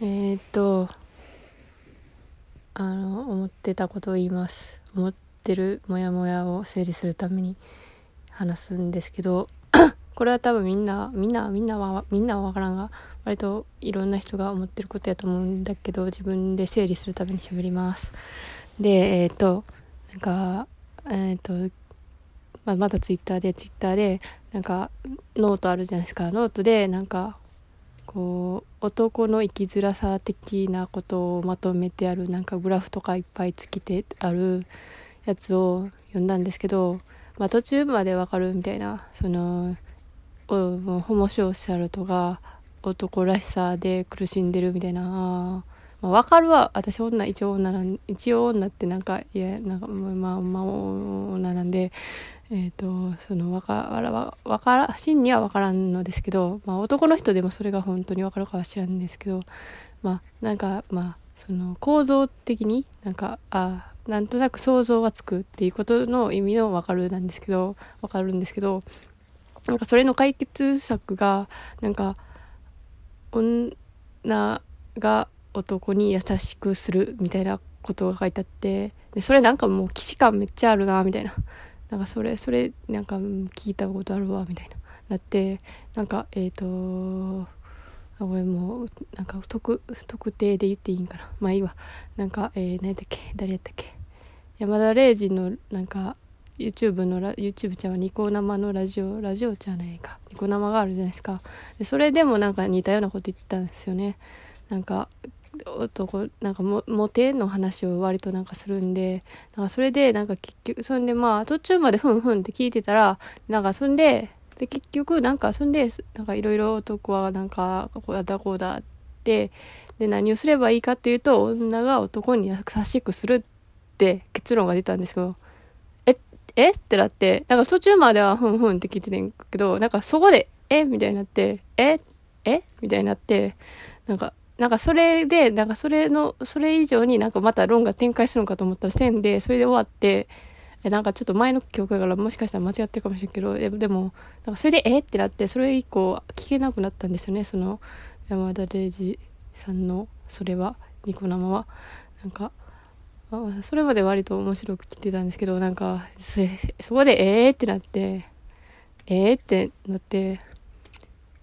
えー、っとあの思ってたことを言います。思ってるモヤモヤを整理するために話すんですけど これは多分みんなみんなみんなはみんなは分からんが割といろんな人が思ってることやと思うんだけど自分で整理するために喋ります。でえっ、となんかえっ、とまあ、まだツイッターでツイッターでなんかノートあるじゃないですか。ノートでなんかこう男の生きづらさ的なことをまとめてあるなんかグラフとかいっぱいつけてあるやつを読んだんですけど、まあ、途中までわかるみたいなそのホモソーシャルとか男らしさで苦しんでるみたいなまあ、わかるわ私女一応女なん一応女ってなんかいやなんかまあまあ女なんでえっ、ー、とそのわからわから真にはわからんのですけど、まあ、男の人でもそれが本当にわかるかは知らんですけどまあなんかまあその構造的になんかあなんとなく想像はつくっていうことの意味のわかるなんですけどわかるんですけどなんかそれの解決策がなんか女が男に優しくするみたいなことが書いてあってでそれなんかもう既視感めっちゃあるなみたいな。なんかそれそれなんか聞いたことあるわみたいな。なってなんかえっ、ー、とこれもうなんか特特定で言っていいんかな。まあいいわ。なんかえー、何だっけ？誰やったっけ？山田礼二のなんか YouTube のラ YouTube ちゃんはニコ生のラジオラジオじゃないか。ニコ生があるじゃないですか。でそれでもなんか似たようなこと言ってたんですよね。なんか男なんかもモテの話を割となんかするんでなんかそれでなんか結局そんでまあ途中までふんふんって聞いてたらなんかそんでで結局なんかそんでなんかいろいろ男はなんかこうだこうだってで何をすればいいかっていうと女が男に優しくするって結論が出たんですけどええ？ってなってなんか途中まではふんふんって聞いててんけどなんかそこでえ？みたいになってえ？え？みたいになってなんかなんかそれで、なんかそれの、それ以上になんかまた論が展開するのかと思ったら線で、それで終わって、え、なんかちょっと前の教会からもしかしたら間違ってるかもしれんけど、ででも、なんかそれでえってなって、それ以降聞けなくなったんですよね、その山田礼二さんの、それは、ニコ生は。なんか、それまで割と面白く聞いてたんですけど、なんか、そこでえーってなって、えーってなって、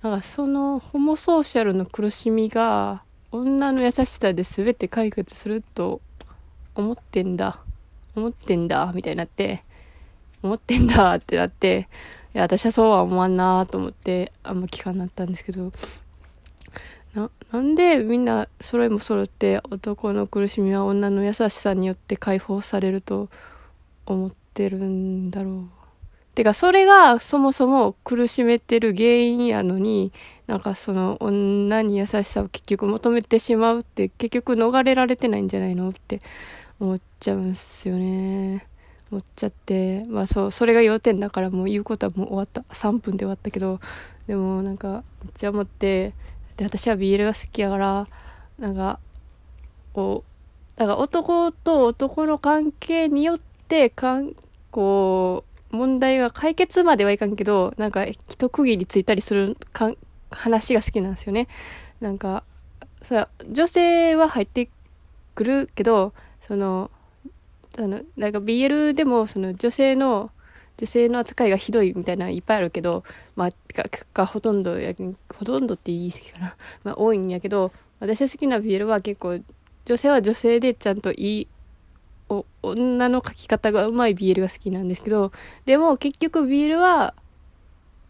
なんかそのホモソーシャルの苦しみが女の優しさで全て解決すると思ってんだ。思ってんだみたいになって。思ってんだってなって。いや私はそうは思わんなと思ってあんま聞かんなったんですけど。ななんでみんな揃いも揃って男の苦しみは女の優しさによって解放されると思ってるんだろう。てか、それがそもそも苦しめてる原因やのに、なんかその女に優しさを結局求めてしまうって結局逃れられてないんじゃないのって思っちゃうんすよね。思っちゃって。まあそう、それが要点だからもう言うことはもう終わった。3分で終わったけど、でもなんかめっちゃ思って、で、私は BL が好きやから、なんか、こう、だから男と男の関係によって、かん、こう、問題が解決まではいかんけど、なんか一区切りついたりするか話が好きなんですよね。なんか、それは女性は入ってくるけど、その、あの、なんか BL でもその女性の、女性の扱いがひどいみたいなのいっぱいあるけど、まあ、か、かほとんどや、ほとんどって言い過ぎかな。まあ、多いんやけど、私好きな BL は結構、女性は女性でちゃんといい女の描き方がうまい BL が好きなんですけど、でも結局 BL は、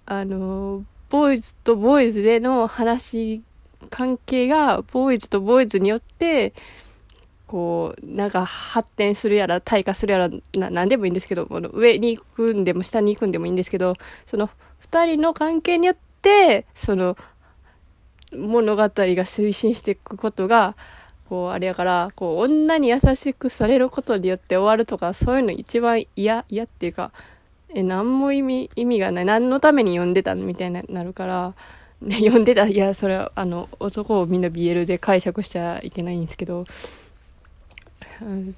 あの、ボーイズとボーイズでの話、関係がボーイズとボーイズによって、こう、なんか発展するやら、退化するやら、な、なんでもいいんですけど、この上に行くんでも下に行くんでもいいんですけど、その二人の関係によって、その物語が推進していくことが、こう、あれやから、こう、女に優しくされることによって終わるとか、そういうの一番嫌、嫌っていうか、え、何も意味、意味がない。何のために読んでたのみたいになるから、ね、読んでた、いや、それは、あの、男をみんな BL で解釈しちゃいけないんですけど、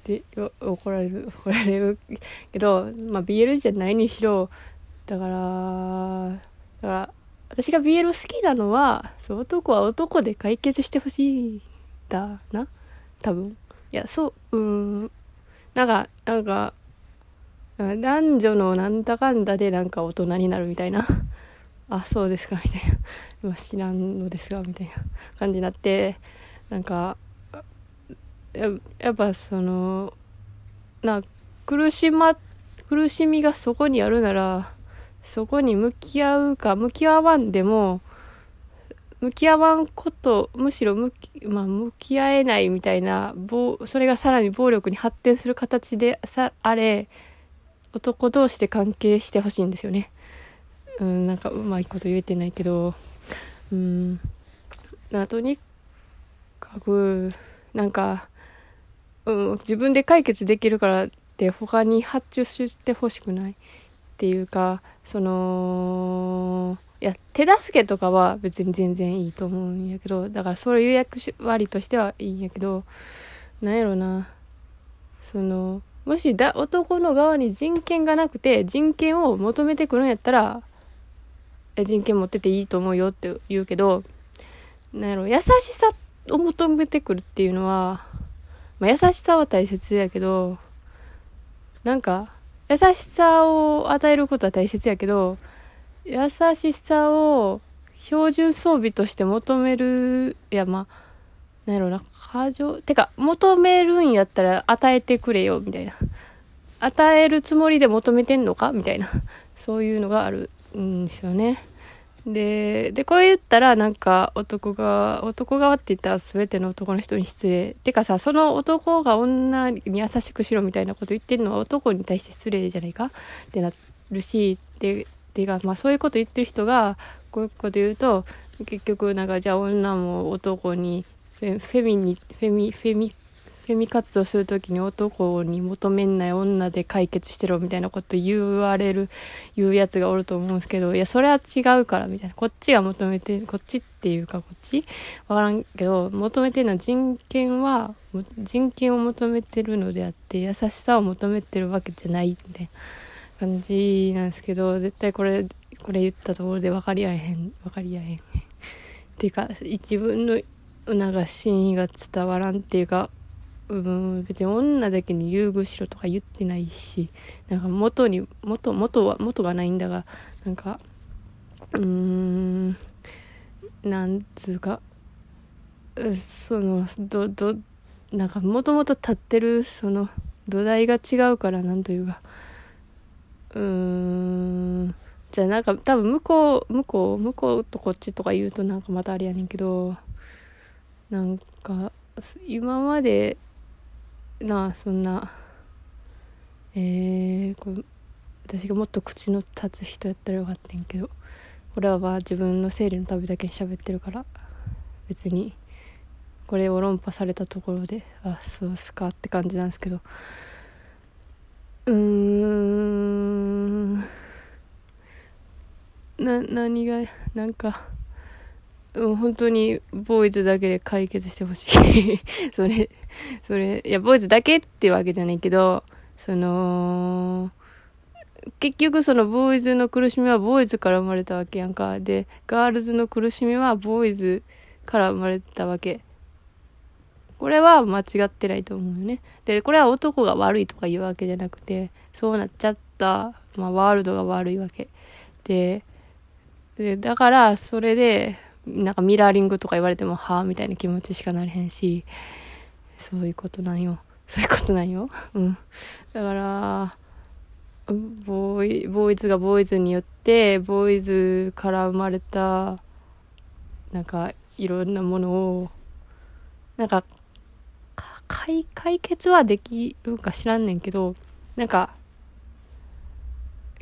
で、怒られる、怒られるけど、まあ、BL じゃないにしろ、だから、だから、私が BL 好きなのは、そう、男は男で解決してほしいたな？多分。いやそううん。なんかなんか男女のなんだかんだでなんか大人になるみたいな。あそうですかみたいな。今知らんのですがみたいな感じになってなんかややっぱそのな苦しま苦しみがそこにあるならそこに向き合うか向き合わんでも向き合わんことむしろ向き,、まあ、向き合えないみたいなそれがさらに暴力に発展する形でさあれ男同士で関係してほしいんですよね。うん、なんかうまいこと言えてないけど、うん、とにかく、なんか、うん、自分で解決できるからって他に発注してほしくないっていうか、その、いや、手助けとかは別に全然いいと思うんやけど、だからそういう役割としてはいいんやけど、なんやろな、その、もしだ男の側に人権がなくて人権を求めてくるんやったら人権持ってていいと思うよって言うけどなんやろ優しさを求めてくるっていうのは、まあ、優しさは大切やけどなんか優しさを与えることは大切やけど優しさを標準装備として求めるいやまあなんやろな、過剰、てか、求めるんやったら与えてくれよ、みたいな。与えるつもりで求めてんのか？みたいな。そういうのがあるんですよね。で、で、こう言ったら、なんか、男が、男側って言ったら全ての男の人に失礼。てかさ、その男が女に優しくしろみたいなこと言ってるのは男に対して失礼じゃないか？ってなるし、で、っていうか、まあそういうこと言ってる人が、こういうこと言うと、結局、なんか、じゃあ女も男にフェミに、フェミ、フェミ、フェミ活動するときに男に求めんない女で解決してろみたいなこと言われる、言うやつがおると思うんですけど、いや、それは違うからみたいな。こっちが求めて、こっちっていうかこっちわからんけど、求めてるのは人権は、人権を求めてるのであって、優しさを求めてるわけじゃないみたいな感じなんですけど、絶対これ、これ言ったところで分かり合えへん、分かり合えへん。っていうか、一分のなんか真意が伝わらんっていうか、うん、別に女だけに優遇しろとか言ってないし、なんか元に、元、元は、元がないんだが、なんか、うーん、なんつうか、その、ど、ど、なんかもともと立ってる、その、土台が違うから、なんというか、うーん、じゃあなんか多分向こう、向こう、向こうとこっちとか言うとなんかまたあれやねんけど、なんか今までなあそんなえー、これ私がもっと口の立つ人やったらよかったんやけどこれはまあ自分の生理のためだけに喋ってるから別にこれを論破されたところであそうっすかって感じなんですけど。うーん。な何がなんかうん、本当にボーイズだけで解決してほしい それ、それ、いや、ボーイズだけってわけじゃないけど、その、結局そのボーイズの苦しみはボーイズから生まれたわけやんか。で、ガールズの苦しみはボーイズから生まれたわけ。これは間違ってないと思うよね。で、これは男が悪いとか言うわけじゃなくて、そうなっちゃった、まあ、ワールドが悪いわけ。で、でだから、それで、なんかミラーリングとか言われても、はぁみたいな気持ちしかなれへんし、そういうことなんよ。そういうことなんよ。うん。だから、ボーイ、ボーイズがボーイズによって、ボーイズから生まれた、なんか、いろんなものを、なんか、解、解決はできるか知らんねんけど、なんか、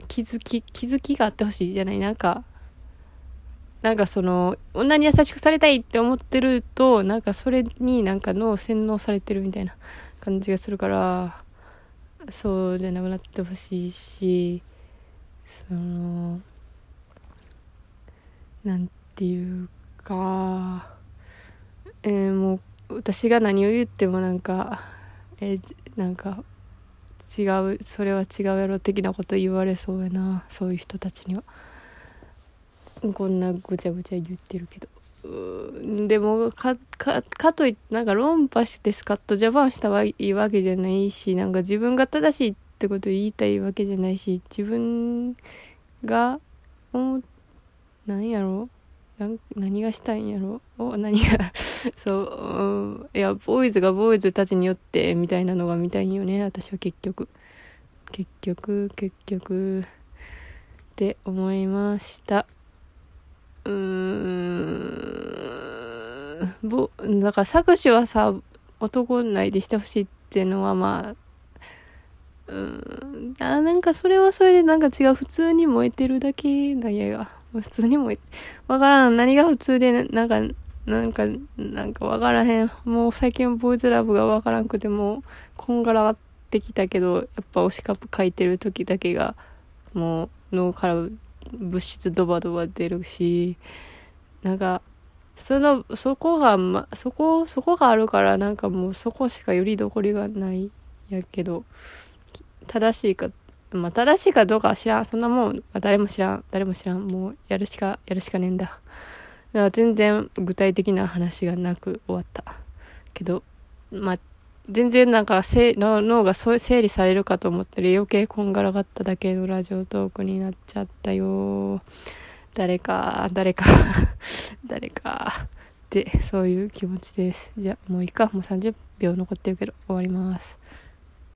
気づき、気づきがあってほしいじゃないなんか、なんかその、女に優しくされたいって思ってると、なんかそれになんか脳洗脳されてるみたいな感じがするから、そうじゃなくなってほしいし、その、なんていうか、えー、もう、私が何を言ってもなんか、えー、なんか、違う、それは違うやろ的なこと言われそうやな、そういう人たちには。こんなぐちゃぐちゃ言ってるけど。うでもかかかといってなんか論破してスカットジャパンしたはいいわけじゃないしなんか自分が正しいってこと言いたいわけじゃないし自分が思何やろ？なん何がしたいんやろ？お何が？そう、うん、いやボーイズがボーイズたちによってみたいなのが見たいんよね私は結局。結局結局。って思いました。うーんぼだから作詞はさ男内でしてほしいっていうのはまあうんあなんかそれはそれでなんか違う普通に燃えてるだけなんやが普通に燃えてわからん。何が普通でなんかなんかなんかわからへん。もう最近ボーイズラブがわからんくてもこんがらがってきたけどやっぱ推しカップ書いてる時だけがもう脳から物質ドバドバ出るしなんかそのそこが、ま、そこそこがあるからなんかもうそこしかよりどころがないやけど正しいかまあ正しいかどうかは知らん。そんなもん誰も知らん。誰も知らん。もうやるしかやるしかねえんだ。だから全然具体的な話がなく終わった。けどまあ全然なんか脳が整理されるかと思ったら余計こんがらがっただけのラジオトークになっちゃったよ。誰か誰か 誰かってそういう気持ちです。じゃあもういいか。もう30秒残ってるけど終わります。